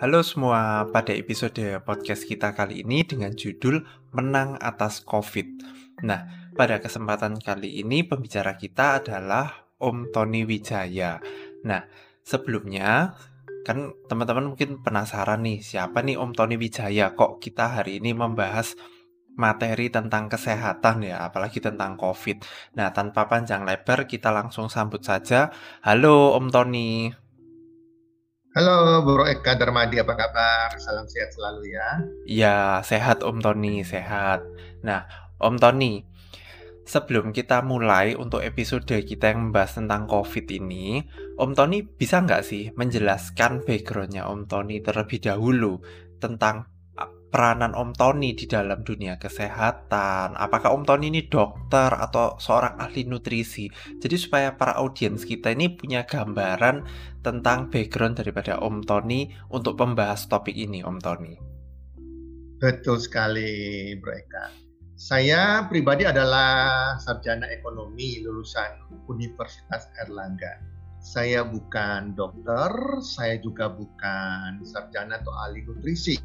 Halo semua, pada episode podcast kita kali ini dengan judul Menang Atas COVID. Nah, pada kesempatan kali ini pembicara kita adalah Om Tony Wijaya. Nah, sebelumnya kan teman-teman mungkin penasaran nih, siapa nih Om Tony Wijaya? Kok kita hari ini membahas materi tentang kesehatan ya, apalagi tentang COVID. Nah, tanpa panjang lebar, kita langsung sambut saja. Halo Om Tony. Halo Bro Eka Darmadi, apa kabar? Salam sehat selalu ya. Iya, sehat Om Tony, sehat. Nah, Om Tony, sebelum kita mulai untuk episode kita yang membahas tentang COVID ini, Om Tony bisa nggak sih menjelaskan backgroundnya Om Tony terlebih dahulu tentang peranan Om Tony di dalam dunia kesehatan? Apakah Om Tony ini dokter atau seorang ahli nutrisi? Jadi supaya para audiens kita ini punya gambaran tentang background daripada Om Tony untuk membahas topik ini, Om Tony. Betul sekali, Bro Eka. Saya pribadi adalah sarjana ekonomi lulusan Universitas Erlangga. Saya bukan dokter, saya juga bukan sarjana atau ahli nutrisi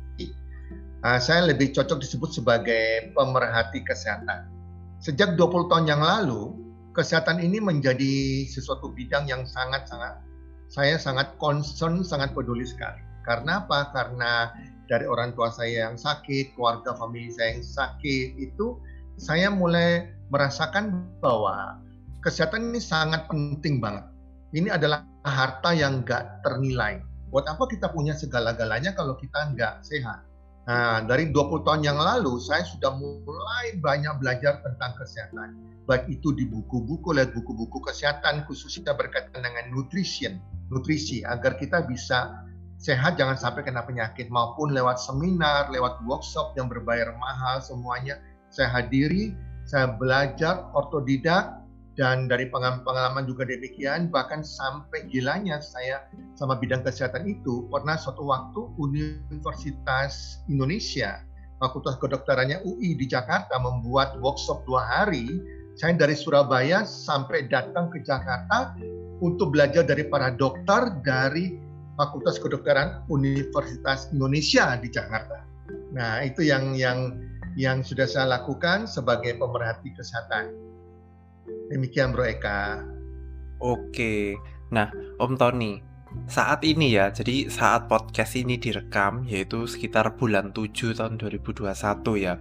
uh, saya lebih cocok disebut sebagai pemerhati kesehatan. Sejak 20 tahun yang lalu, kesehatan ini menjadi sesuatu bidang yang sangat-sangat saya sangat concern, sangat peduli sekali. Karena apa? Karena dari orang tua saya yang sakit, keluarga famili saya yang sakit, itu saya mulai merasakan bahwa kesehatan ini sangat penting banget. Ini adalah harta yang nggak ternilai. Buat apa kita punya segala-galanya kalau kita nggak sehat? Nah, dari 20 tahun yang lalu saya sudah mulai banyak belajar tentang kesehatan. Baik itu di buku-buku, lihat buku-buku kesehatan khususnya berkaitan dengan nutrition, nutrisi agar kita bisa sehat jangan sampai kena penyakit maupun lewat seminar, lewat workshop yang berbayar mahal semuanya saya hadiri, saya belajar ortodidak dan dari pengalaman juga demikian bahkan sampai gilanya saya sama bidang kesehatan itu pernah suatu waktu Universitas Indonesia Fakultas Kedokterannya UI di Jakarta membuat workshop dua hari saya dari Surabaya sampai datang ke Jakarta untuk belajar dari para dokter dari Fakultas Kedokteran Universitas Indonesia di Jakarta. Nah, itu yang yang yang sudah saya lakukan sebagai pemerhati kesehatan. Demikian Bro Eka. Oke. Nah, Om Tony, saat ini ya, jadi saat podcast ini direkam yaitu sekitar bulan 7 tahun 2021 ya.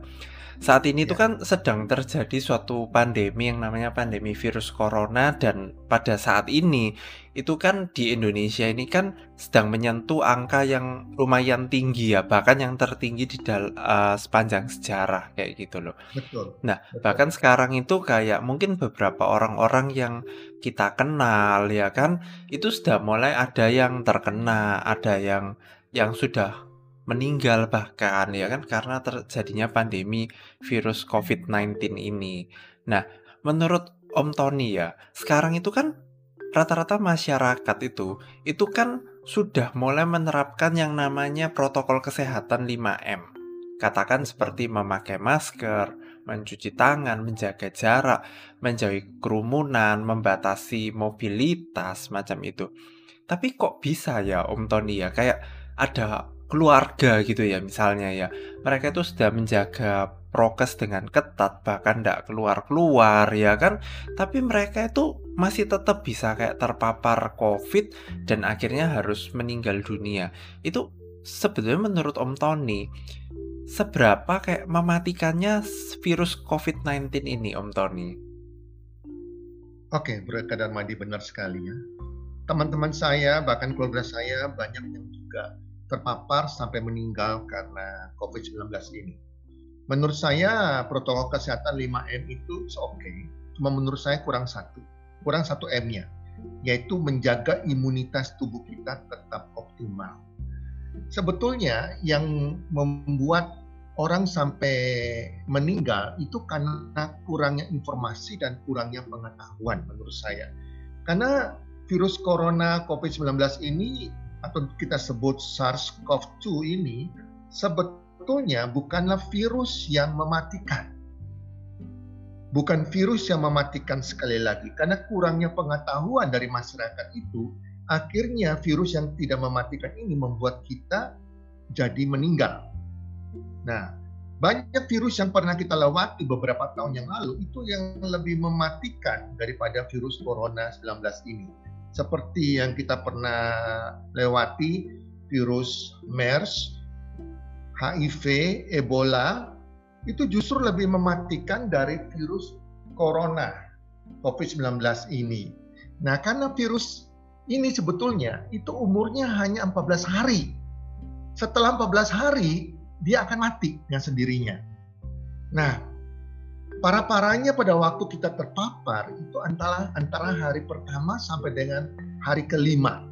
Saat ini itu ya. kan sedang terjadi suatu pandemi yang namanya pandemi virus corona dan pada saat ini itu kan di Indonesia ini kan sedang menyentuh angka yang lumayan tinggi ya, bahkan yang tertinggi di dal uh, sepanjang sejarah kayak gitu loh. Betul. Nah, betul. bahkan sekarang itu kayak mungkin beberapa orang-orang yang kita kenal ya kan, itu sudah mulai ada yang terkena, ada yang yang sudah meninggal bahkan ya kan karena terjadinya pandemi virus COVID-19 ini. Nah, menurut Om Tony ya, sekarang itu kan rata-rata masyarakat itu itu kan sudah mulai menerapkan yang namanya protokol kesehatan 5M. Katakan seperti memakai masker, mencuci tangan, menjaga jarak, menjauhi kerumunan, membatasi mobilitas macam itu. Tapi kok bisa ya Om Tony ya kayak ada keluarga gitu ya misalnya ya mereka itu sudah menjaga prokes dengan ketat bahkan tidak keluar-keluar ya kan tapi mereka itu masih tetap bisa kayak terpapar covid dan akhirnya harus meninggal dunia itu sebetulnya menurut Om Tony seberapa kayak mematikannya virus COVID-19 ini Om Tony? Oke, Bro Madi benar sekali ya. Teman-teman saya, bahkan keluarga saya banyak yang juga terpapar sampai meninggal karena COVID-19 ini. Menurut saya protokol kesehatan 5M itu oke, okay. cuma menurut saya kurang satu, kurang satu M-nya, yaitu menjaga imunitas tubuh kita tetap optimal. Sebetulnya yang membuat orang sampai meninggal itu karena kurangnya informasi dan kurangnya pengetahuan menurut saya. Karena virus corona COVID-19 ini atau kita sebut SARS-CoV-2 ini sebetulnya bukanlah virus yang mematikan. Bukan virus yang mematikan sekali lagi karena kurangnya pengetahuan dari masyarakat itu akhirnya virus yang tidak mematikan ini membuat kita jadi meninggal. Nah, banyak virus yang pernah kita lewati beberapa tahun yang lalu itu yang lebih mematikan daripada virus corona 19 ini. Seperti yang kita pernah lewati virus MERS, HIV, Ebola, itu justru lebih mematikan dari virus corona COVID-19 ini. Nah, karena virus ini sebetulnya itu umurnya hanya 14 hari. Setelah 14 hari, dia akan mati dengan sendirinya. Nah, para paranya pada waktu kita terpapar itu antara antara hari pertama sampai dengan hari kelima.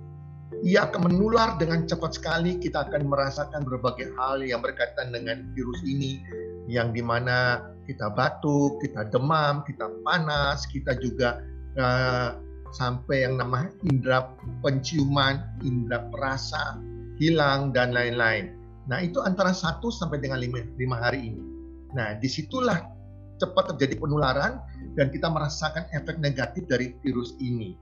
Ia akan menular dengan cepat sekali. Kita akan merasakan berbagai hal yang berkaitan dengan virus ini, yang di mana kita batuk, kita demam, kita panas, kita juga uh, sampai yang nama indera penciuman, indera perasa hilang dan lain-lain. Nah, itu antara 1 sampai dengan 5, 5 hari ini. Nah, di situlah cepat terjadi penularan dan kita merasakan efek negatif dari virus ini.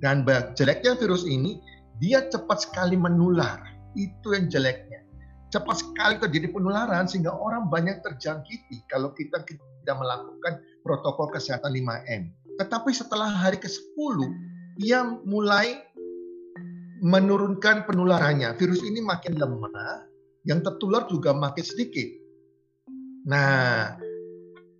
Dan jeleknya virus ini, dia cepat sekali menular. Itu yang jeleknya. Cepat sekali terjadi penularan sehingga orang banyak terjangkiti kalau kita tidak melakukan protokol kesehatan 5M. Tetapi setelah hari ke-10, ia mulai menurunkan penularannya. Virus ini makin lemah, yang tertular juga makin sedikit. Nah,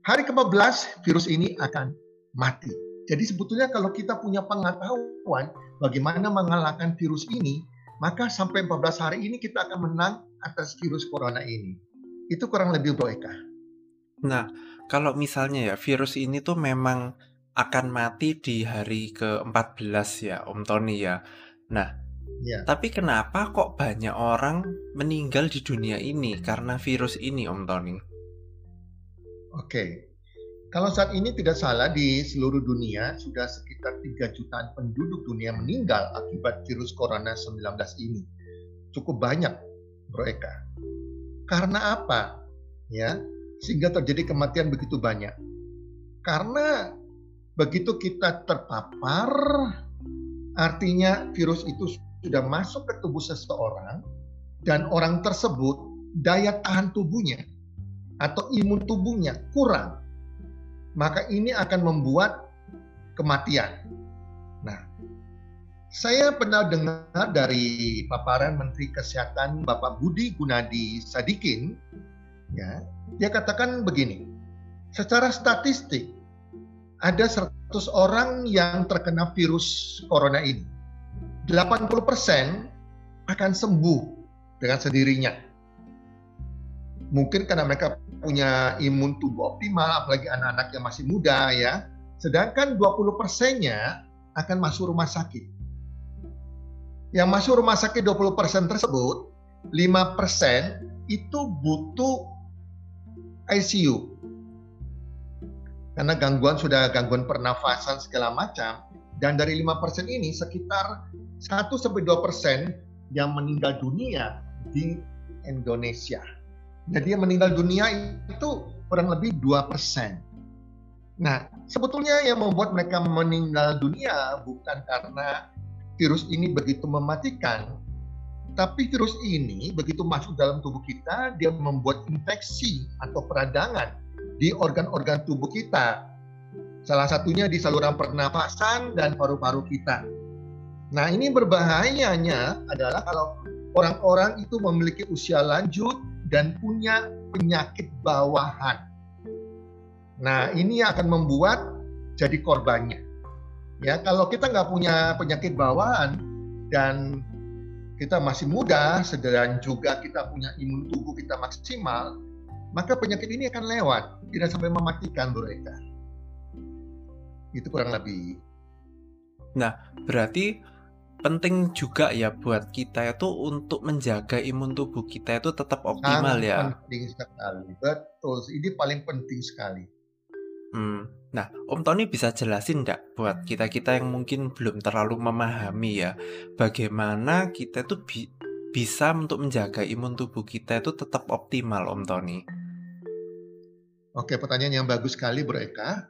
hari ke-15 virus ini akan mati. Jadi sebetulnya kalau kita punya pengetahuan bagaimana mengalahkan virus ini, maka sampai 14 hari ini kita akan menang atas virus corona ini. Itu kurang lebih Eka. Nah, kalau misalnya ya virus ini tuh memang akan mati di hari ke-14 ya Om Tony ya. Nah, Ya. Tapi kenapa kok banyak orang meninggal di dunia ini karena virus ini, Om Tony? Oke. Kalau saat ini tidak salah di seluruh dunia sudah sekitar 3 jutaan penduduk dunia meninggal akibat virus corona 19 ini. Cukup banyak, Bro Eka. Karena apa? Ya, sehingga terjadi kematian begitu banyak. Karena begitu kita terpapar artinya virus itu sudah masuk ke tubuh seseorang dan orang tersebut daya tahan tubuhnya atau imun tubuhnya kurang, maka ini akan membuat kematian. Nah, saya pernah dengar dari paparan Menteri Kesehatan Bapak Budi Gunadi Sadikin, ya, dia katakan begini, secara statistik ada 100 orang yang terkena virus corona ini 80% akan sembuh dengan sendirinya. Mungkin karena mereka punya imun tubuh optimal, apalagi anak-anak yang masih muda ya. Sedangkan 20 persennya akan masuk rumah sakit. Yang masuk rumah sakit 20 persen tersebut, 5 persen itu butuh ICU. Karena gangguan sudah gangguan pernafasan segala macam. Dan dari 5% ini sekitar 1 sampai 2 persen yang meninggal dunia di Indonesia. Jadi yang meninggal dunia itu kurang lebih 2 persen. Nah, sebetulnya yang membuat mereka meninggal dunia bukan karena virus ini begitu mematikan, tapi virus ini begitu masuk dalam tubuh kita, dia membuat infeksi atau peradangan di organ-organ tubuh kita. Salah satunya di saluran pernapasan dan paru-paru kita. Nah, ini berbahayanya adalah kalau orang-orang itu memiliki usia lanjut dan punya penyakit bawahan. Nah, ini akan membuat jadi korbannya. Ya, kalau kita nggak punya penyakit bawaan dan kita masih muda, sedang juga kita punya imun tubuh kita maksimal, maka penyakit ini akan lewat, tidak sampai mematikan mereka. Itu kurang lebih. Nah, berarti penting juga ya buat kita itu untuk menjaga imun tubuh kita itu tetap optimal Sangat ya. Penting sekali, betul. Ini paling penting sekali. Hmm. Nah, Om Tony bisa jelasin enggak buat kita-kita yang mungkin belum terlalu memahami ya, bagaimana kita itu bi bisa untuk menjaga imun tubuh kita itu tetap optimal, Om Tony? Oke, pertanyaan yang bagus sekali, Bro Eka.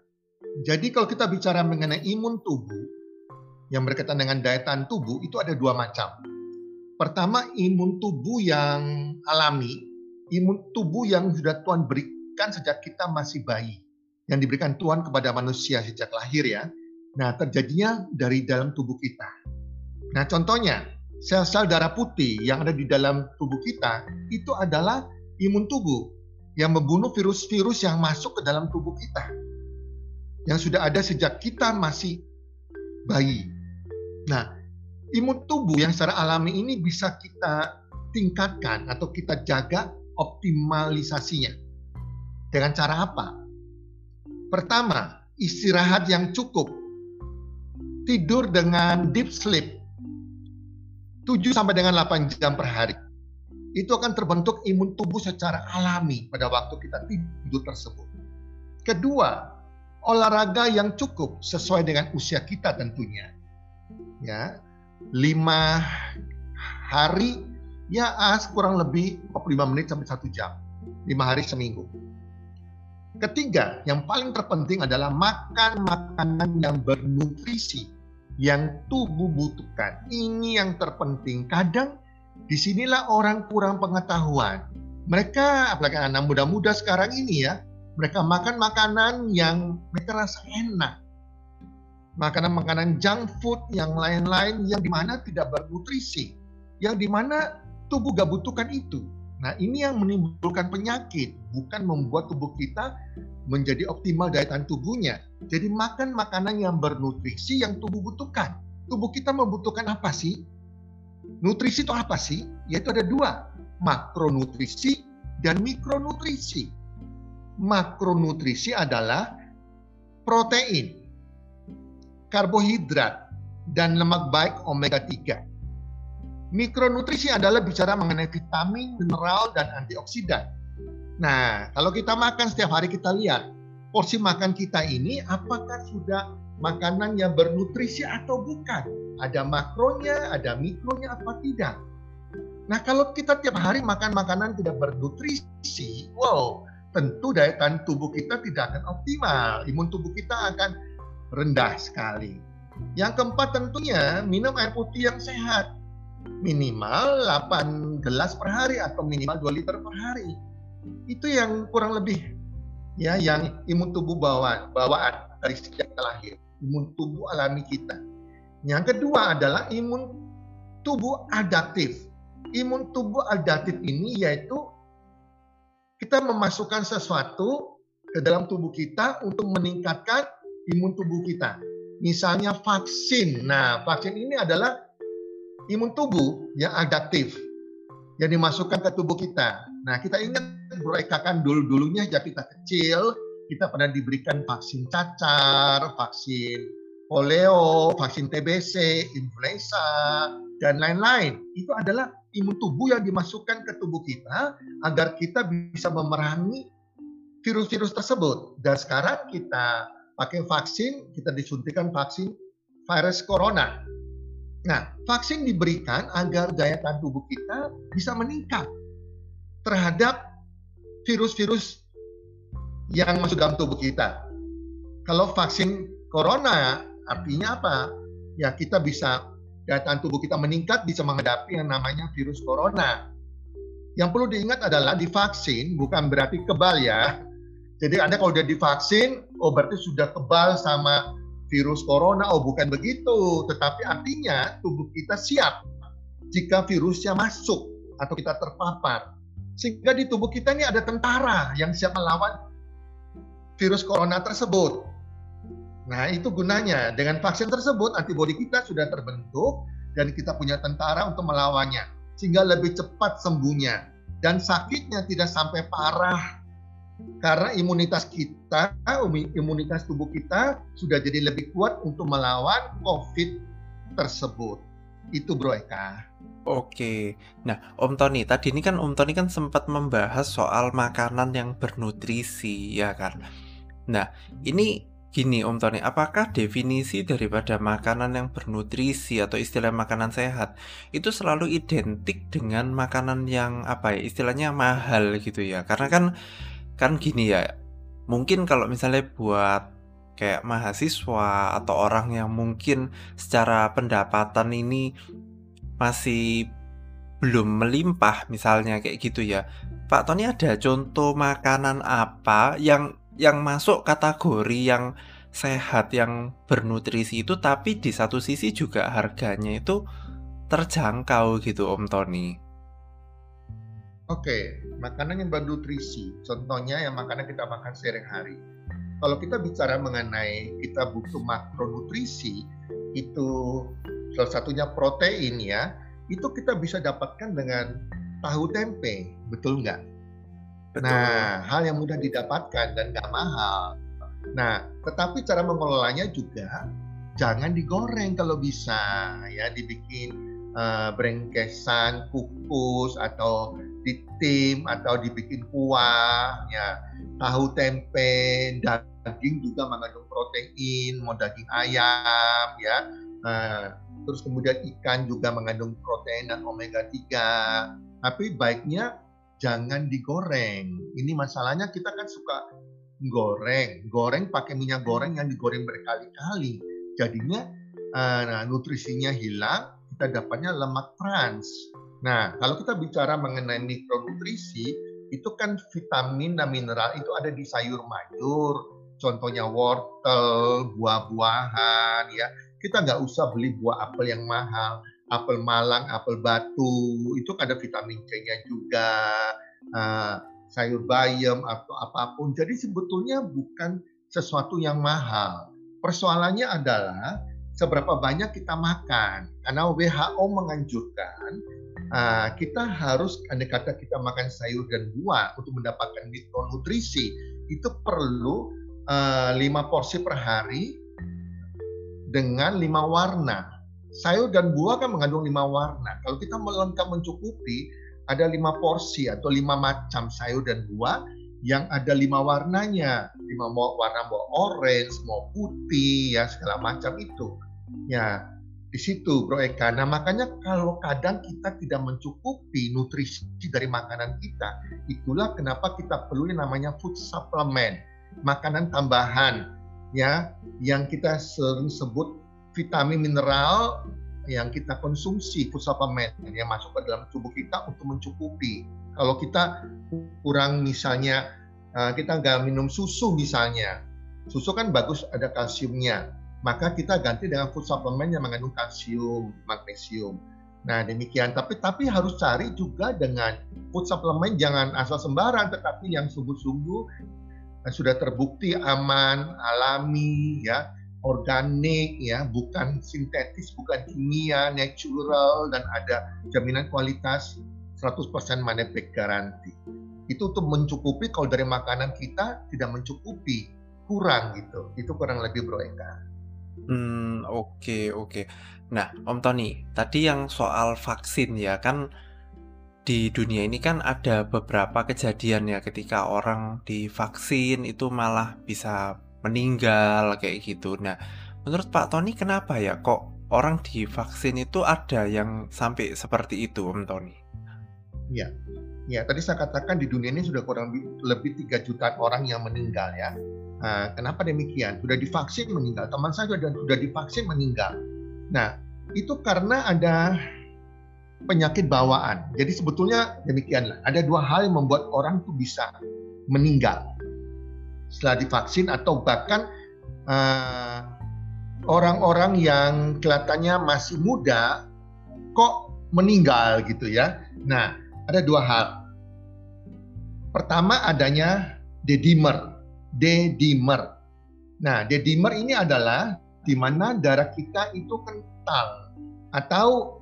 Jadi kalau kita bicara mengenai imun tubuh, yang berkaitan dengan daya tahan tubuh itu ada dua macam. Pertama, imun tubuh yang alami, imun tubuh yang sudah Tuhan berikan sejak kita masih bayi, yang diberikan Tuhan kepada manusia sejak lahir ya. Nah, terjadinya dari dalam tubuh kita. Nah, contohnya, sel-sel darah putih yang ada di dalam tubuh kita itu adalah imun tubuh yang membunuh virus-virus yang masuk ke dalam tubuh kita. Yang sudah ada sejak kita masih bayi. Nah, imun tubuh yang secara alami ini bisa kita tingkatkan atau kita jaga optimalisasinya. Dengan cara apa? Pertama, istirahat yang cukup. Tidur dengan deep sleep. 7 sampai dengan 8 jam per hari itu akan terbentuk imun tubuh secara alami pada waktu kita tidur tersebut. Kedua, olahraga yang cukup sesuai dengan usia kita tentunya. Ya, lima hari ya kurang lebih 45 menit sampai satu jam. Lima hari seminggu. Ketiga, yang paling terpenting adalah makan makanan yang bernutrisi yang tubuh butuhkan. Ini yang terpenting. Kadang Di sinilah orang kurang pengetahuan. Mereka, apalagi anak muda-muda sekarang ini ya, mereka makan makanan yang mereka rasa enak. Makanan-makanan junk food yang lain-lain yang di mana tidak bernutrisi. Yang di mana tubuh gak butuhkan itu. Nah ini yang menimbulkan penyakit, bukan membuat tubuh kita menjadi optimal daya tahan tubuhnya. Jadi makan makanan yang bernutrisi yang tubuh butuhkan. Tubuh kita membutuhkan apa sih? Nutrisi itu apa sih? Yaitu ada dua, makronutrisi dan mikronutrisi. Makronutrisi adalah protein, karbohidrat, dan lemak baik omega 3. Mikronutrisi adalah bicara mengenai vitamin, mineral, dan antioksidan. Nah, kalau kita makan setiap hari kita lihat porsi makan kita ini apakah sudah makanan yang bernutrisi atau bukan. Ada makronya, ada mikronya apa tidak. Nah kalau kita tiap hari makan makanan tidak bernutrisi, wow, tentu daya tahan tubuh kita tidak akan optimal. Imun tubuh kita akan rendah sekali. Yang keempat tentunya minum air putih yang sehat. Minimal 8 gelas per hari atau minimal 2 liter per hari. Itu yang kurang lebih ya yang imun tubuh bawaan bawaan dari sejak lahir imun tubuh alami kita. Yang kedua adalah imun tubuh adaptif. Imun tubuh adaptif ini yaitu kita memasukkan sesuatu ke dalam tubuh kita untuk meningkatkan imun tubuh kita. Misalnya vaksin. Nah, vaksin ini adalah imun tubuh yang adaptif yang dimasukkan ke tubuh kita. Nah, kita ingat Bro Eka kan dulu-dulunya sejak kita kecil kita pernah diberikan vaksin cacar, vaksin polio, vaksin TBC, influenza, dan lain-lain. Itu adalah imun tubuh yang dimasukkan ke tubuh kita agar kita bisa memerangi virus-virus tersebut. Dan sekarang kita pakai vaksin, kita disuntikan vaksin virus corona. Nah, vaksin diberikan agar daya tahan tubuh kita bisa meningkat terhadap virus-virus yang masuk dalam tubuh kita. Kalau vaksin corona artinya apa? Ya kita bisa daya tahan tubuh kita meningkat bisa menghadapi yang namanya virus corona. Yang perlu diingat adalah divaksin bukan berarti kebal ya. Jadi Anda kalau udah divaksin, oh berarti sudah kebal sama virus corona. Oh bukan begitu. Tetapi artinya tubuh kita siap jika virusnya masuk atau kita terpapar. Sehingga di tubuh kita ini ada tentara yang siap melawan virus corona tersebut. Nah, itu gunanya. Dengan vaksin tersebut, antibodi kita sudah terbentuk dan kita punya tentara untuk melawannya. Sehingga lebih cepat sembuhnya. Dan sakitnya tidak sampai parah. Karena imunitas kita, imunitas tubuh kita sudah jadi lebih kuat untuk melawan COVID tersebut. Itu Bro Eka. Oke. Nah, Om Tony, tadi ini kan Om Tony kan sempat membahas soal makanan yang bernutrisi, ya kan? Nah, ini gini Om Tony, apakah definisi daripada makanan yang bernutrisi atau istilah makanan sehat itu selalu identik dengan makanan yang apa ya, istilahnya mahal gitu ya? Karena kan kan gini ya, mungkin kalau misalnya buat kayak mahasiswa atau orang yang mungkin secara pendapatan ini masih belum melimpah misalnya kayak gitu ya. Pak Tony ada contoh makanan apa yang yang masuk kategori yang sehat, yang bernutrisi itu tapi di satu sisi juga harganya itu terjangkau gitu Om Tony? Oke, makanan yang bernutrisi, contohnya yang makanan kita makan sehari-hari. Kalau kita bicara mengenai kita butuh makronutrisi, itu salah satunya protein ya, itu kita bisa dapatkan dengan tahu tempe, betul nggak? Betul. Nah, hal yang mudah didapatkan dan nggak mahal. Nah, tetapi cara mengelolanya juga jangan digoreng kalau bisa, ya dibikin uh, brengkesan, kukus atau ditim atau dibikin kuah ya. Tahu tempe daging juga mengandung protein mau daging ayam ya. Nah, terus kemudian ikan juga mengandung protein dan omega 3 tapi baiknya jangan digoreng. Ini masalahnya kita kan suka goreng. Goreng pakai minyak goreng yang digoreng berkali-kali. Jadinya uh, nutrisinya hilang kita dapatnya lemak trans Nah, kalau kita bicara mengenai mikronutrisi, itu kan vitamin dan mineral itu ada di sayur mayur, contohnya wortel, buah-buahan, ya. Kita nggak usah beli buah apel yang mahal, apel malang, apel batu, itu ada vitamin C-nya juga, uh, sayur bayam atau apa pun. Jadi sebetulnya bukan sesuatu yang mahal. Persoalannya adalah seberapa banyak kita makan. Karena WHO menganjurkan uh, kita harus andai kata kita makan sayur dan buah untuk mendapatkan mikronutrisi itu perlu uh, porsi per hari dengan lima warna. Sayur dan buah kan mengandung lima warna. Kalau kita melengkap mencukupi, ada lima porsi atau lima macam sayur dan buah yang ada lima warnanya. Lima warna mau orange, mau putih, ya segala macam itu. Ya, di situ Bro Eka. Nah makanya kalau kadang kita tidak mencukupi nutrisi dari makanan kita, itulah kenapa kita perlu yang namanya food supplement, makanan tambahan ya yang kita sering sebut vitamin mineral yang kita konsumsi food supplement yang masuk ke dalam tubuh kita untuk mencukupi. Kalau kita kurang misalnya eh, kita nggak minum susu misalnya, susu kan bagus ada kalsiumnya maka kita ganti dengan food supplement yang mengandung kalsium, magnesium. Nah demikian, tapi tapi harus cari juga dengan food supplement jangan asal sembarang, tetapi yang sungguh-sungguh eh, sudah terbukti aman, alami, ya, organik, ya, bukan sintetis, bukan kimia, natural, dan ada jaminan kualitas 100% money back garanti. Itu untuk mencukupi kalau dari makanan kita tidak mencukupi, kurang gitu. Itu kurang lebih Bro Eka. Hmm oke oke. Nah, Om Tony, tadi yang soal vaksin ya, kan di dunia ini kan ada beberapa kejadian ya ketika orang divaksin itu malah bisa meninggal kayak gitu. Nah, menurut Pak Tony kenapa ya kok orang divaksin itu ada yang sampai seperti itu, Om Tony? Ya, ya tadi saya katakan di dunia ini sudah kurang lebih 3 juta orang yang meninggal ya. Nah, kenapa demikian? Sudah divaksin meninggal. Teman saya sudah, sudah divaksin meninggal. Nah, itu karena ada penyakit bawaan. Jadi sebetulnya demikianlah. Ada dua hal yang membuat orang itu bisa meninggal setelah divaksin atau bahkan eh, orang-orang yang kelihatannya masih muda kok meninggal gitu ya. Nah, ada dua hal. Pertama adanya dedimer D-dimer. Nah, D-dimer ini adalah di mana darah kita itu kental atau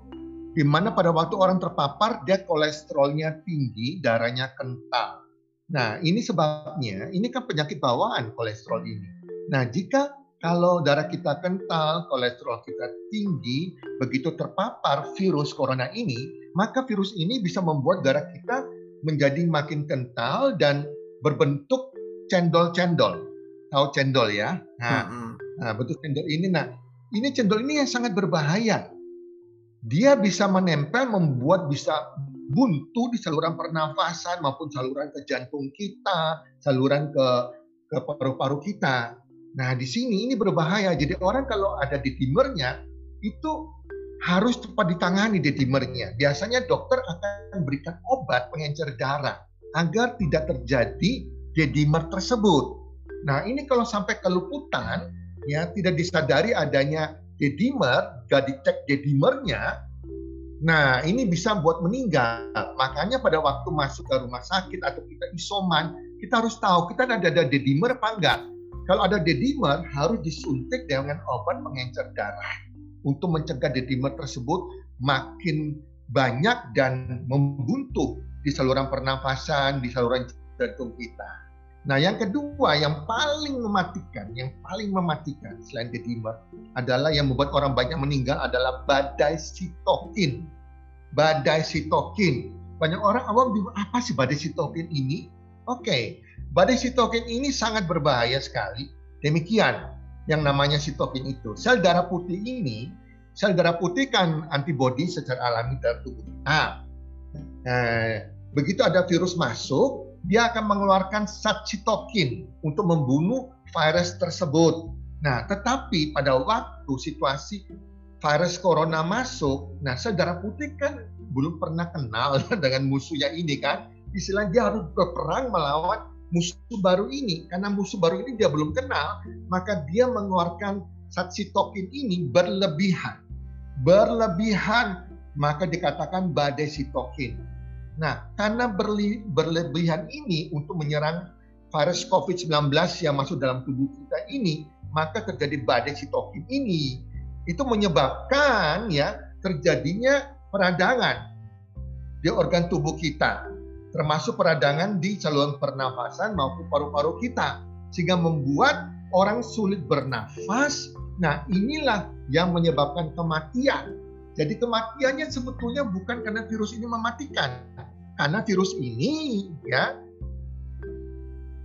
di mana pada waktu orang terpapar dia kolesterolnya tinggi, darahnya kental. Nah, ini sebabnya, ini kan penyakit bawaan kolesterol ini. Nah, jika kalau darah kita kental, kolesterol kita tinggi, begitu terpapar virus corona ini, maka virus ini bisa membuat darah kita menjadi makin kental dan berbentuk cendol-cendol. Tahu cendol ya? Nah, hmm. nah betul cendol ini. Nah, ini cendol ini yang sangat berbahaya. Dia bisa menempel, membuat bisa buntu di saluran pernafasan maupun saluran ke jantung kita, saluran ke ke paru-paru kita. Nah, di sini ini berbahaya. Jadi orang kalau ada di timurnya itu harus cepat ditangani dedimernya. Biasanya dokter akan berikan obat pengencer darah agar tidak terjadi dedimer tersebut. Nah, ini kalau sampai keluputan, ya tidak disadari adanya dedimer, gak dicek dedimernya, nah ini bisa buat meninggal. Makanya pada waktu masuk ke rumah sakit atau kita isoman, kita harus tahu kita ada ada dedimer apa enggak. Kalau ada dedimer harus disuntik dengan obat pengencer darah untuk mencegah dedimer tersebut makin banyak dan membuntu di saluran pernafasan, di saluran jantung kita. Nah, yang kedua yang paling mematikan, yang paling mematikan selain dedimer adalah yang membuat orang banyak meninggal adalah badai sitokin. Badai sitokin. Banyak orang awam bingung apa sih badai sitokin ini? Oke, okay. badai sitokin ini sangat berbahaya sekali. Demikian, yang namanya sitokin itu. Sel darah putih ini, sel darah putih kan antibodi secara alami dalam tubuh. Nah, begitu ada virus masuk, dia akan mengeluarkan zat sitokin untuk membunuh virus tersebut. Nah, tetapi pada waktu situasi virus corona masuk, nah sel darah putih kan belum pernah kenal dengan musuhnya ini kan. Istilahnya dia harus berperang melawan musuh baru ini karena musuh baru ini dia belum kenal maka dia mengeluarkan zat sitokin ini berlebihan berlebihan maka dikatakan badai sitokin nah karena berli, berlebihan ini untuk menyerang virus COVID-19 yang masuk dalam tubuh kita ini maka terjadi badai sitokin ini itu menyebabkan ya terjadinya peradangan di organ tubuh kita termasuk peradangan di saluran pernafasan maupun paru-paru kita sehingga membuat orang sulit bernafas. Nah, inilah yang menyebabkan kematian. Jadi kematiannya sebetulnya bukan karena virus ini mematikan. Karena virus ini ya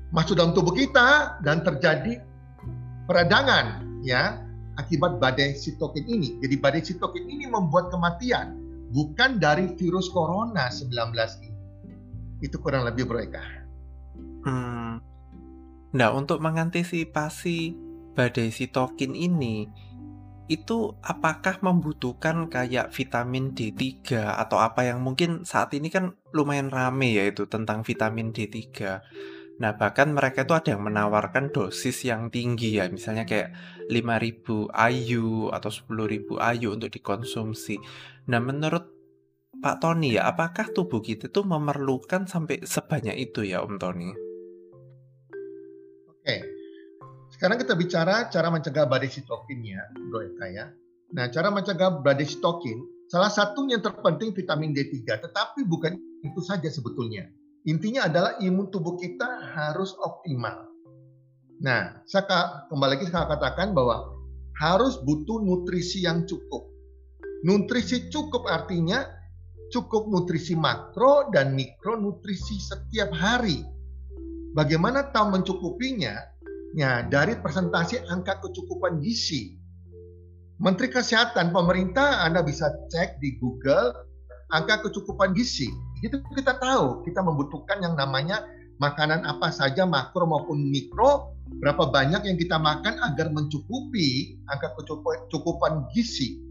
masuk dalam tubuh kita dan terjadi peradangan ya akibat badai sitokin ini. Jadi badai sitokin ini membuat kematian bukan dari virus corona 19 ini. Itu kurang lebih Bro Eka. Hmm. Nah, untuk mengantisipasi badai sitokin ini, itu apakah membutuhkan kayak vitamin D3 atau apa yang mungkin saat ini kan lumayan rame ya itu tentang vitamin D3. Nah, bahkan mereka itu ada yang menawarkan dosis yang tinggi ya, misalnya kayak 5000 IU atau 10.000 IU untuk dikonsumsi. Nah, menurut Pak Tony ya, apakah tubuh kita tuh memerlukan sampai sebanyak itu ya Om Tony? Oke, sekarang kita bicara cara mencegah badai sitokin ya, Bro Eka ya. Nah, cara mencegah badai sitokin, salah satu yang terpenting vitamin D3, tetapi bukan itu saja sebetulnya. Intinya adalah imun tubuh kita harus optimal. Nah, saya kembali lagi saya katakan bahwa harus butuh nutrisi yang cukup. Nutrisi cukup artinya cukup nutrisi makro dan mikronutrisi setiap hari. Bagaimana tahu mencukupinya? Ya, dari presentasi angka kecukupan gizi. Menteri Kesehatan pemerintah Anda bisa cek di Google angka kecukupan gizi. Itu kita tahu, kita membutuhkan yang namanya makanan apa saja makro maupun mikro, berapa banyak yang kita makan agar mencukupi angka kecukupan gizi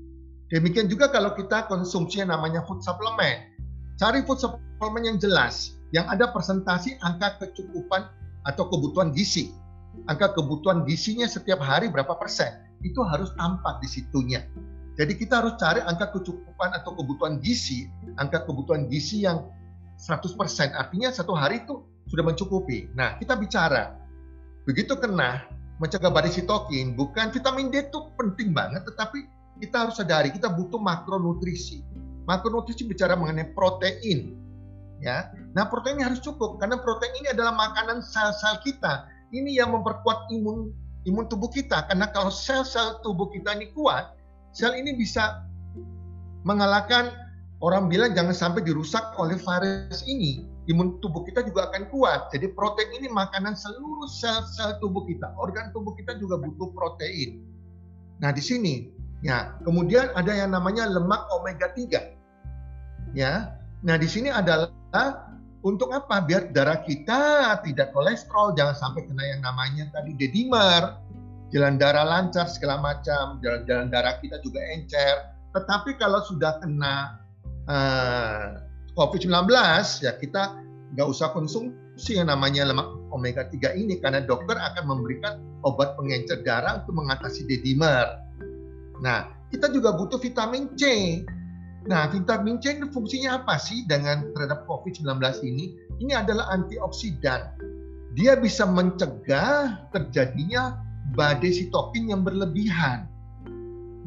Demikian juga kalau kita konsumsi yang namanya food supplement. Cari food supplement yang jelas, yang ada presentasi angka kecukupan atau kebutuhan gizi. Angka kebutuhan gizinya setiap hari berapa persen. Itu harus tampak di situnya. Jadi kita harus cari angka kecukupan atau kebutuhan gizi, angka kebutuhan gizi yang 100%. Artinya satu hari itu sudah mencukupi. Nah, kita bicara. Begitu kena mencegah badai sitokin, bukan vitamin D itu penting banget, tetapi kita harus sadari kita butuh makronutrisi. Makronutrisi bicara mengenai protein. Ya. Nah, protein harus cukup karena protein ini adalah makanan sel-sel kita. Ini yang memperkuat imun imun tubuh kita karena kalau sel-sel tubuh kita ini kuat, sel ini bisa mengalahkan orang bilang jangan sampai dirusak oleh virus ini. Imun tubuh kita juga akan kuat. Jadi protein ini makanan seluruh sel-sel tubuh kita. Organ tubuh kita juga butuh protein. Nah, di sini Ya, kemudian ada yang namanya lemak omega 3. Ya. Nah, di sini adalah untuk apa? Biar darah kita tidak kolesterol, jangan sampai kena yang namanya tadi dedimer, jalan darah lancar segala macam, jalan-jalan darah kita juga encer. Tetapi kalau sudah kena uh, COVID-19 ya kita nggak usah konsumsi yang namanya lemak omega 3 ini karena dokter akan memberikan obat pengencer darah untuk mengatasi dedimer. Nah, kita juga butuh vitamin C. Nah, vitamin C ini fungsinya apa sih dengan terhadap COVID-19 ini? Ini adalah antioksidan. Dia bisa mencegah terjadinya badai sitokin yang berlebihan.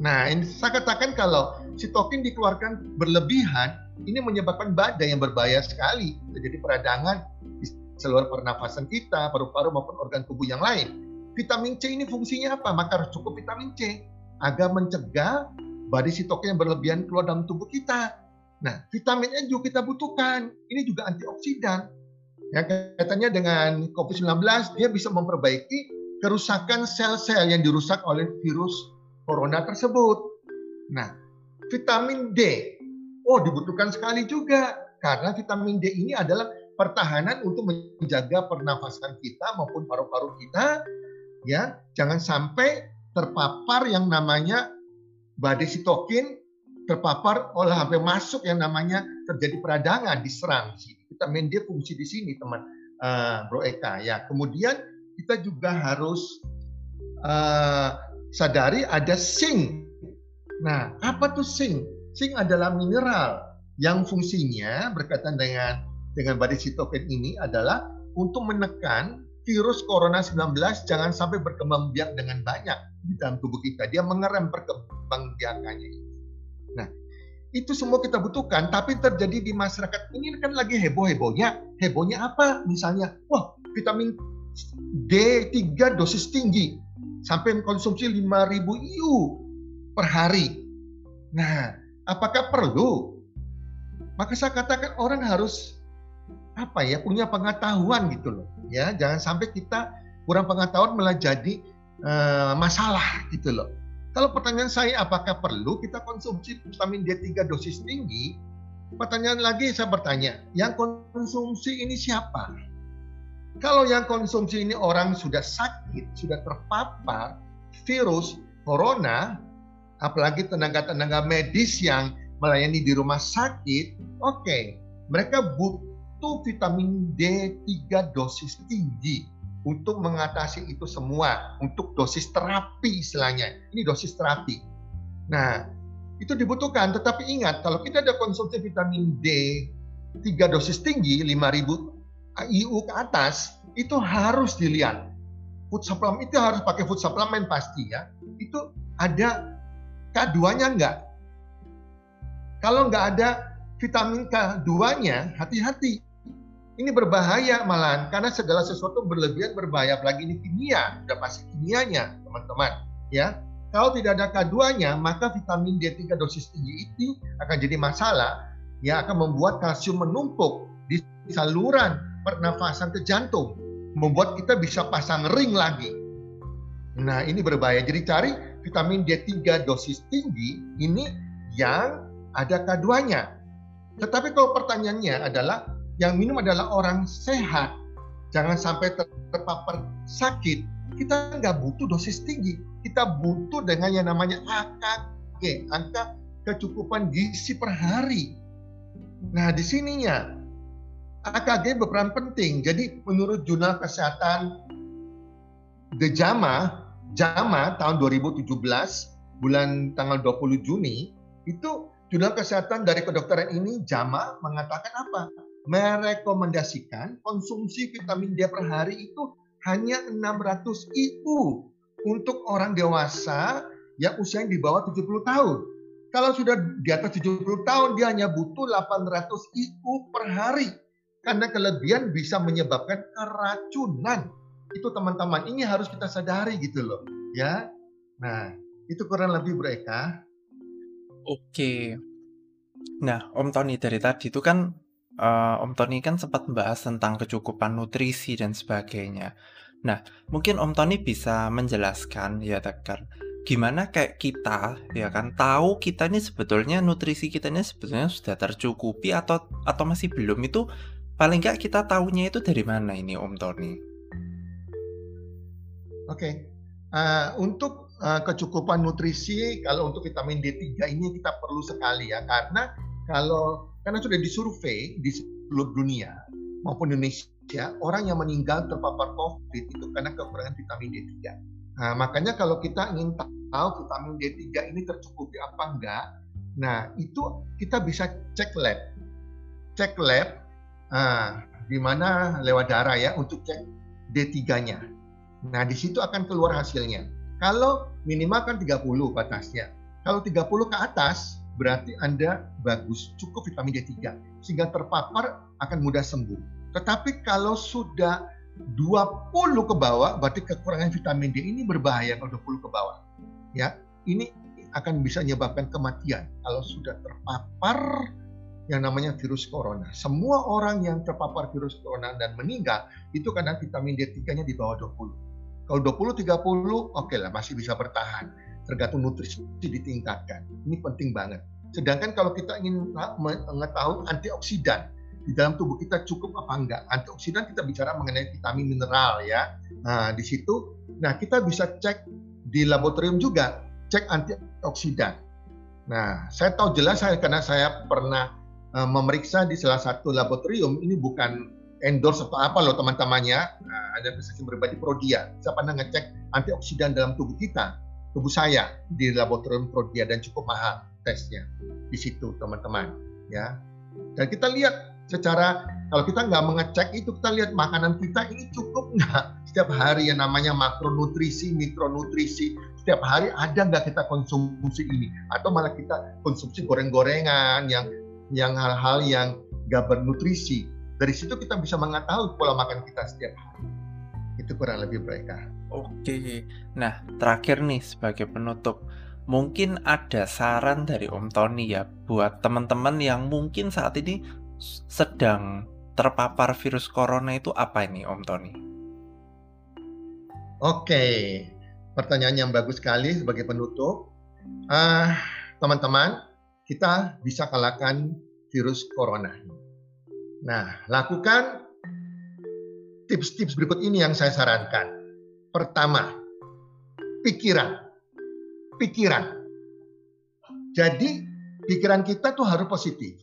Nah, ini saya katakan kalau sitokin dikeluarkan berlebihan, ini menyebabkan badai yang berbahaya sekali. Terjadi peradangan di seluruh pernafasan kita, paru-paru maupun organ tubuh yang lain. Vitamin C ini fungsinya apa? Maka harus cukup vitamin C agar mencegah badai sitokin yang berlebihan keluar dalam tubuh kita. Nah, vitamin E juga kita butuhkan. Ini juga antioksidan. Ya, katanya dengan COVID-19 dia bisa memperbaiki kerusakan sel-sel yang dirusak oleh virus corona tersebut. Nah, vitamin D, oh dibutuhkan sekali juga karena vitamin D ini adalah pertahanan untuk menjaga pernafasan kita maupun paru-paru kita ya jangan sampai terpapar yang namanya badai sitokin terpapar oleh sampai masuk yang namanya terjadi peradangan diserang vitamin D fungsi di sini teman uh, Bro Eka ya kemudian kita juga harus uh, sadari ada zinc. Nah, apa tuh zinc? Zinc adalah mineral yang fungsinya berkaitan dengan dengan badai sitokin ini adalah untuk menekan virus corona 19 jangan sampai berkembang biak dengan banyak di dalam tubuh kita. Dia mengerem perkembangbiakannya. Nah, itu semua kita butuhkan, tapi terjadi di masyarakat ini kan lagi heboh-hebohnya. Hebohnya apa? Misalnya, wah, vitamin D3 dosis tinggi sampai konsumsi 5000 IU per hari. Nah, apakah perlu? Maka saya katakan orang harus apa ya punya pengetahuan gitu loh ya. Jangan sampai kita kurang pengetahuan malah jadi uh, masalah gitu loh. Kalau pertanyaan saya apakah perlu kita konsumsi vitamin D3 dosis tinggi? Pertanyaan lagi saya bertanya yang konsumsi ini siapa? Kalau yang konsumsi ini orang sudah sakit, sudah terpapar virus corona, apalagi tenaga-tenaga medis yang melayani di rumah sakit, oke, okay, mereka butuh vitamin D3 dosis tinggi untuk mengatasi itu semua, untuk dosis terapi istilahnya. Ini dosis terapi. Nah, itu dibutuhkan, tetapi ingat kalau kita ada konsumsi vitamin D 3 dosis tinggi 5000 IU ke atas itu harus dilihat. Food supplement itu harus pakai food supplement pasti ya. Itu ada K2-nya enggak? Kalau enggak ada vitamin K2-nya, hati-hati. Ini berbahaya malah karena segala sesuatu berlebihan berbahaya apalagi ini kimia, udah pasti kimianya, teman-teman, ya. Kalau tidak ada K2-nya, maka vitamin D3 dosis tinggi itu akan jadi masalah, ya akan membuat kalsium menumpuk di saluran pernafasan ke jantung, membuat kita bisa pasang ring lagi. Nah, ini berbahaya. Jadi cari vitamin D3 dosis tinggi ini yang ada K2-nya. Tetapi kalau pertanyaannya adalah yang minum adalah orang sehat, jangan sampai terpapar sakit. Kita nggak butuh dosis tinggi, kita butuh dengan yang namanya AKG, angka kecukupan gizi per hari. Nah, di sininya AKG berperan penting. Jadi menurut Jurnal Kesehatan The JAMA, JAMA tahun 2017 bulan tanggal 20 Juni itu Jurnal Kesehatan dari kedokteran ini JAMA mengatakan apa? Merekomendasikan konsumsi vitamin D per hari itu hanya 600 IU untuk orang dewasa yang usianya di bawah 70 tahun. Kalau sudah di atas 70 tahun dia hanya butuh 800 IU per hari karena kelebihan bisa menyebabkan keracunan. Itu teman-teman, ini harus kita sadari gitu loh. Ya. Nah, itu kurang lebih Bro Eka. Oke. Nah, Om Tony dari tadi itu kan uh, Om Tony kan sempat membahas tentang kecukupan nutrisi dan sebagainya. Nah, mungkin Om Tony bisa menjelaskan ya Tegar, gimana kayak kita ya kan tahu kita ini sebetulnya nutrisi kita ini sebetulnya sudah tercukupi atau atau masih belum itu Paling nggak kita tahunya itu dari mana ini Om Tony? Oke, okay. uh, untuk uh, kecukupan nutrisi kalau untuk vitamin D3 ini kita perlu sekali ya karena kalau karena sudah disurvei di seluruh dunia maupun Indonesia orang yang meninggal terpapar COVID itu karena kekurangan vitamin D3. Nah, makanya kalau kita ingin tahu vitamin D3 ini tercukupi apa enggak, nah itu kita bisa cek lab. Cek lab nah, di mana lewat darah ya untuk cek D3-nya. Nah, di situ akan keluar hasilnya. Kalau minimal kan 30 batasnya. Kalau 30 ke atas, berarti Anda bagus, cukup vitamin D3. Sehingga terpapar akan mudah sembuh. Tetapi kalau sudah 20 ke bawah, berarti kekurangan vitamin D ini berbahaya kalau 20 ke bawah. Ya, ini akan bisa menyebabkan kematian kalau sudah terpapar yang namanya virus corona. Semua orang yang terpapar virus corona dan meninggal itu karena vitamin D3-nya di bawah 20. Kalau 20 30 oke okay lah masih bisa bertahan. Tergantung nutrisi ditingkatkan. Ini penting banget. Sedangkan kalau kita ingin mengetahui antioksidan di dalam tubuh kita cukup apa enggak. Antioksidan kita bicara mengenai vitamin mineral ya. Nah, di situ nah kita bisa cek di laboratorium juga, cek antioksidan. Nah, saya tahu jelas saya karena saya pernah uh, memeriksa di salah satu laboratorium ini bukan endorse atau apa loh teman-temannya. Nah, ada preskripsi pribadi Prodia. Saya pernah ngecek antioksidan dalam tubuh kita, tubuh saya di laboratorium Prodia dan cukup mahal tesnya di situ teman-teman. Ya, dan kita lihat secara kalau kita nggak mengecek itu kita lihat makanan kita ini cukup nggak setiap hari yang namanya makronutrisi, mikronutrisi setiap hari ada nggak kita konsumsi ini atau malah kita konsumsi goreng-gorengan yang yang hal-hal yang nggak bernutrisi dari situ kita bisa mengetahui pola makan kita setiap hari. Itu kurang lebih mereka. Oke. Nah, terakhir nih sebagai penutup, mungkin ada saran dari Om Tony ya buat teman-teman yang mungkin saat ini sedang terpapar virus corona itu apa ini Om Tony? Oke, pertanyaan yang bagus sekali sebagai penutup. Uh, teman-teman, kita bisa kalahkan virus corona. Nah, lakukan tips-tips berikut ini yang saya sarankan. Pertama, pikiran. Pikiran. Jadi, pikiran kita tuh harus positif.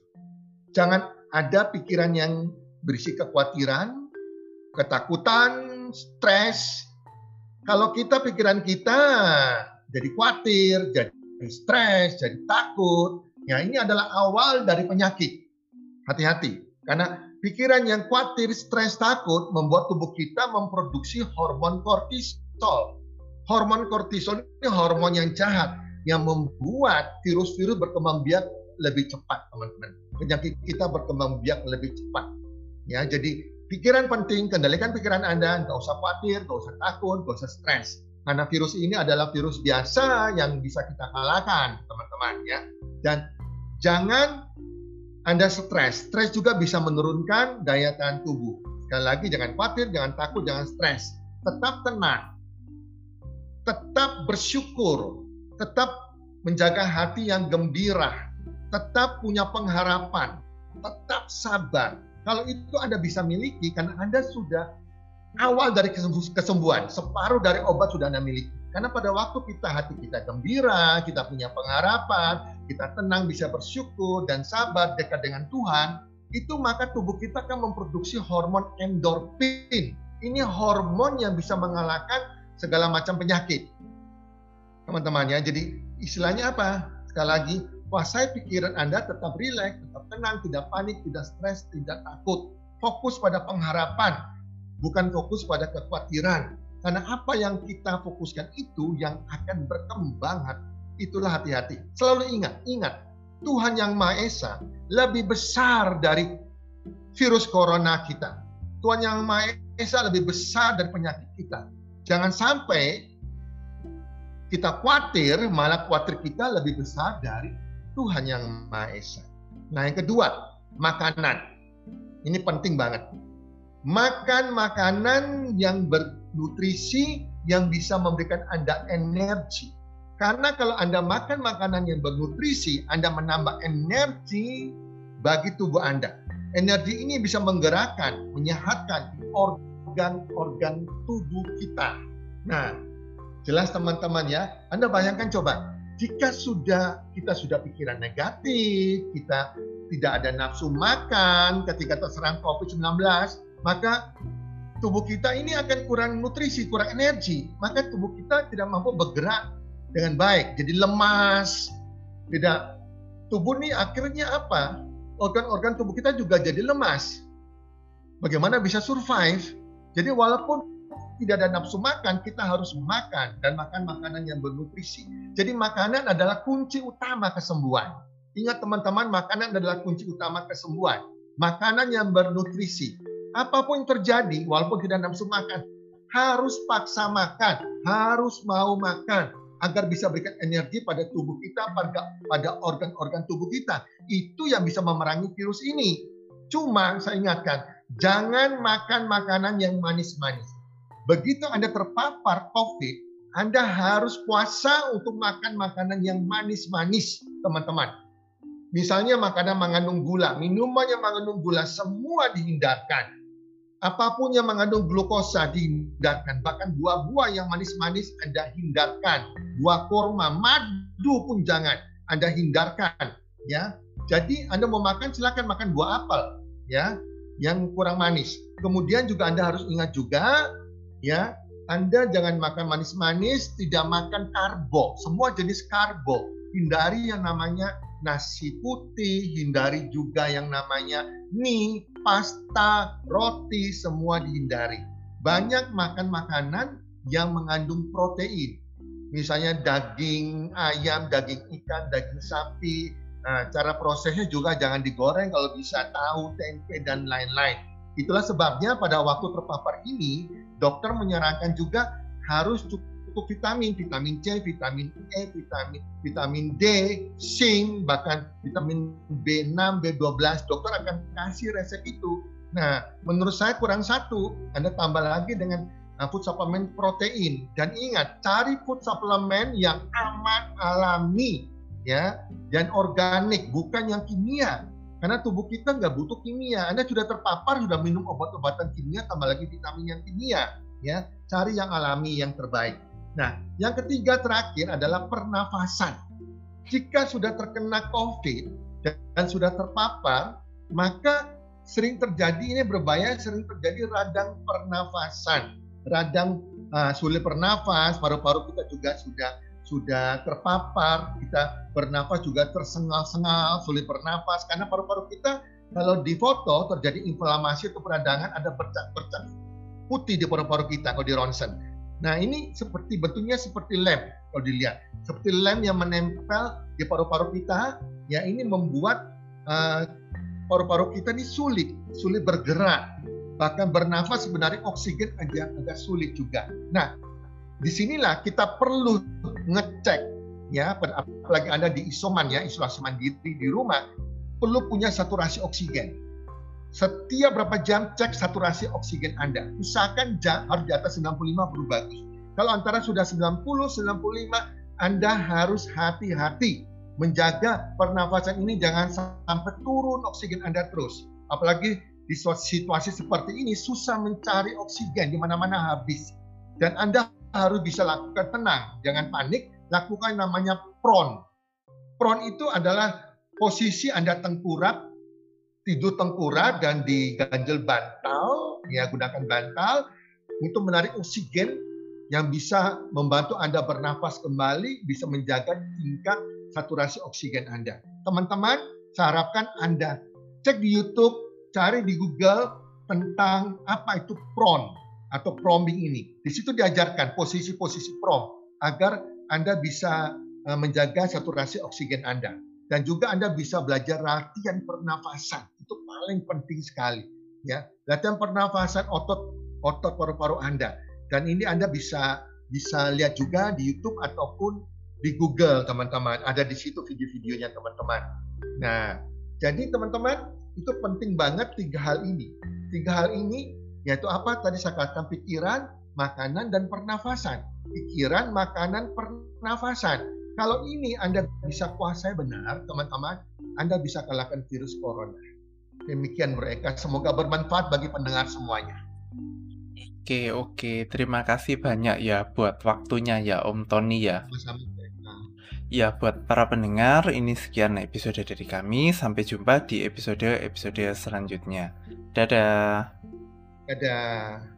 Jangan ada pikiran yang berisi kekhawatiran, ketakutan, stres. Kalau kita pikiran kita jadi khawatir, jadi stres, jadi takut, ya ini adalah awal dari penyakit. Hati-hati. Karena pikiran yang khawatir, stres, takut membuat tubuh kita memproduksi hormon kortisol. Hormon kortisol ini hormon yang jahat yang membuat virus-virus berkembang biak lebih cepat, teman-teman. Penyakit kita berkembang biak lebih cepat. Ya, jadi pikiran penting, kendalikan pikiran Anda, nggak usah khawatir, nggak usah takut, nggak usah stres. Karena virus ini adalah virus biasa yang bisa kita kalahkan, teman-teman ya. Dan jangan anda stres. Stres juga bisa menurunkan daya tahan tubuh. Sekali lagi jangan khawatir, jangan takut, jangan stres. Tetap tenang. Tetap bersyukur. Tetap menjaga hati yang gembira. Tetap punya pengharapan. Tetap sabar. Kalau itu Anda bisa miliki karena Anda sudah awal dari kesembuhan. Separuh dari obat sudah Anda miliki. Karena pada waktu kita hati kita gembira, kita punya pengharapan, kita tenang, bisa bersyukur dan sabar dekat dengan Tuhan, itu maka tubuh kita akan memproduksi hormon endorfin. Ini hormon yang bisa mengalahkan segala macam penyakit. Teman-teman ya, jadi istilahnya apa? Sekali lagi, kuasai pikiran Anda tetap rileks, tetap tenang, tidak panik, tidak stres, tidak takut. Fokus pada pengharapan, bukan fokus pada kekhawatiran karena apa yang kita fokuskan itu yang akan berkembang. Itulah hati-hati. Selalu ingat, ingat. Tuhan yang Maha Esa lebih besar dari virus corona kita. Tuhan yang Maha Esa lebih besar dari penyakit kita. Jangan sampai kita khawatir, malah khawatir kita lebih besar dari Tuhan yang Maha Esa. Nah yang kedua, makanan. Ini penting banget. Makan makanan yang ber, nutrisi yang bisa memberikan Anda energi. Karena kalau Anda makan makanan yang bernutrisi, Anda menambah energi bagi tubuh Anda. Energi ini bisa menggerakkan, menyehatkan organ-organ tubuh kita. Nah, Jelas teman-teman ya. Anda bayangkan coba, jika sudah kita sudah pikiran negatif, kita tidak ada nafsu makan ketika terserang COVID-19, maka tubuh kita ini akan kurang nutrisi, kurang energi. Maka tubuh kita tidak mampu bergerak dengan baik, jadi lemas. Tidak tubuh ini akhirnya apa? Organ-organ tubuh kita juga jadi lemas. Bagaimana bisa survive? Jadi walaupun tidak ada nafsu makan, kita harus makan dan makan makanan yang bernutrisi. Jadi makanan adalah kunci utama kesembuhan. Ingat teman-teman, makanan adalah kunci utama kesembuhan. Makanan yang bernutrisi. Apa pun yang terjadi, walaupun tidak nafsu makan, harus paksa makan, harus mau makan agar bisa berikan energi pada tubuh kita, pada pada organ-organ tubuh kita. Itu yang bisa memerangi virus ini. Cuma saya ingatkan, jangan makan makanan yang manis-manis Begitu Anda terpapar COVID, Anda harus puasa untuk makan makanan yang manis-manis, teman-teman. Misalnya makanan mengandung gula, minuman yang mengandung gula semua dihindarkan. Apa pun yang mengandung glukosa dihindarkan, bahkan buah-buah yang manis-manis Anda hindarkan. Buah kurma, madu pun jangan Anda hindarkan, ya. Jadi Anda mau makan silakan makan buah apel, ya, yang kurang manis. Kemudian juga Anda harus ingat juga ya anda jangan makan manis-manis, tidak makan karbo, semua jenis karbo. Hindari yang namanya nasi putih, hindari juga yang namanya mie, pasta, roti, semua dihindari. Banyak makan makanan yang mengandung protein. Misalnya daging ayam, daging ikan, daging sapi. Nah, cara prosesnya juga jangan digoreng kalau bisa tahu, tempe, dan lain-lain. Itulah sebabnya pada waktu terpapar ini, dokter menyarankan juga harus cukup vitamin, vitamin C, vitamin E, vitamin vitamin D, zinc, bahkan vitamin B6, B12. Dokter akan kasih resep itu. Nah, menurut saya kurang satu. Anda tambah lagi dengan uh, food supplement protein. Dan ingat, cari food supplement yang aman, alami, ya, dan organik, bukan yang kimia. Karena tubuh kita nggak butuh kimia. Anda sudah terpapar, sudah minum obat-obatan kimia, tambah lagi vitamin yang kimia. Ya, cari yang alami, yang terbaik. Nah, yang ketiga terakhir adalah pernafasan. Jika sudah terkena COVID dan sudah terpapar, maka sering terjadi ini berbahaya, sering terjadi radang pernafasan, radang uh, sulit bernafas, paru-paru kita juga sudah sudah terpapar, kita bernafas juga tersengal-sengal, sulit bernafas karena paru-paru kita kalau di foto terjadi inflamasi atau peradangan ada bercak-bercak putih di paru-paru kita kalau di ronsen. Nah ini seperti bentuknya seperti lem kalau dilihat, seperti lem yang menempel di paru-paru kita. Ya ini membuat eh, paru-paru kita ini sulit, sulit bergerak, bahkan bernafas sebenarnya oksigen aja agak sulit juga. Nah di sinilah kita perlu ngecek ya apalagi anda di isoman ya isolasi mandiri di rumah perlu punya saturasi oksigen setiap berapa jam cek saturasi oksigen anda. Usahakan jam, harus di atas 95 baru bagus kalau antara sudah 90 95 anda harus hati-hati. Menjaga pernafasan ini jangan sampai turun oksigen anda terus. Apalagi di situasi seperti ini susah mencari oksigen di mana-mana habis. Dan Anda harus bisa lakukan tenang, jangan panik, lakukan namanya pron. Pron itu adalah posisi Anda tengkurap, tidur tengkurap dan diganjel bantal, ya gunakan bantal untuk menarik oksigen yang bisa membantu Anda bernafas kembali, bisa menjaga tingkat saturasi oksigen Anda. Teman-teman, saya harapkan Anda cek di YouTube, cari di Google tentang apa itu pron atau prompting ini. Di situ diajarkan posisi-posisi prompt agar Anda bisa eh, menjaga saturasi oksigen Anda. Dan juga Anda bisa belajar latihan pernafasan. Itu paling penting sekali. Ya, latihan pernafasan otot otot paru-paru Anda. Dan ini Anda bisa bisa lihat juga di YouTube ataupun di Google, teman-teman. Ada di situ video-videonya, teman-teman. Nah, jadi teman-teman, itu penting banget tiga hal ini. Tiga hal ini yaitu apa? Tadi saya katakan pikiran, makanan, dan pernafasan. Pikiran, makanan, pernafasan. Kalau ini Anda bisa kuasai benar, teman-teman, Anda bisa kalahkan virus corona. Demikian mereka. Semoga bermanfaat bagi pendengar semuanya. Oke, oke. Terima kasih banyak ya buat waktunya ya Om Tony ya. Sama-sama. Ya, buat para pendengar, ini sekian episode dari kami. Sampai jumpa di episode-episode selanjutnya. Dadah. Dadah.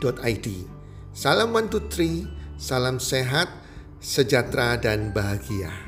healthcommunity Salam one two three, salam sehat, sejahtera dan bahagia.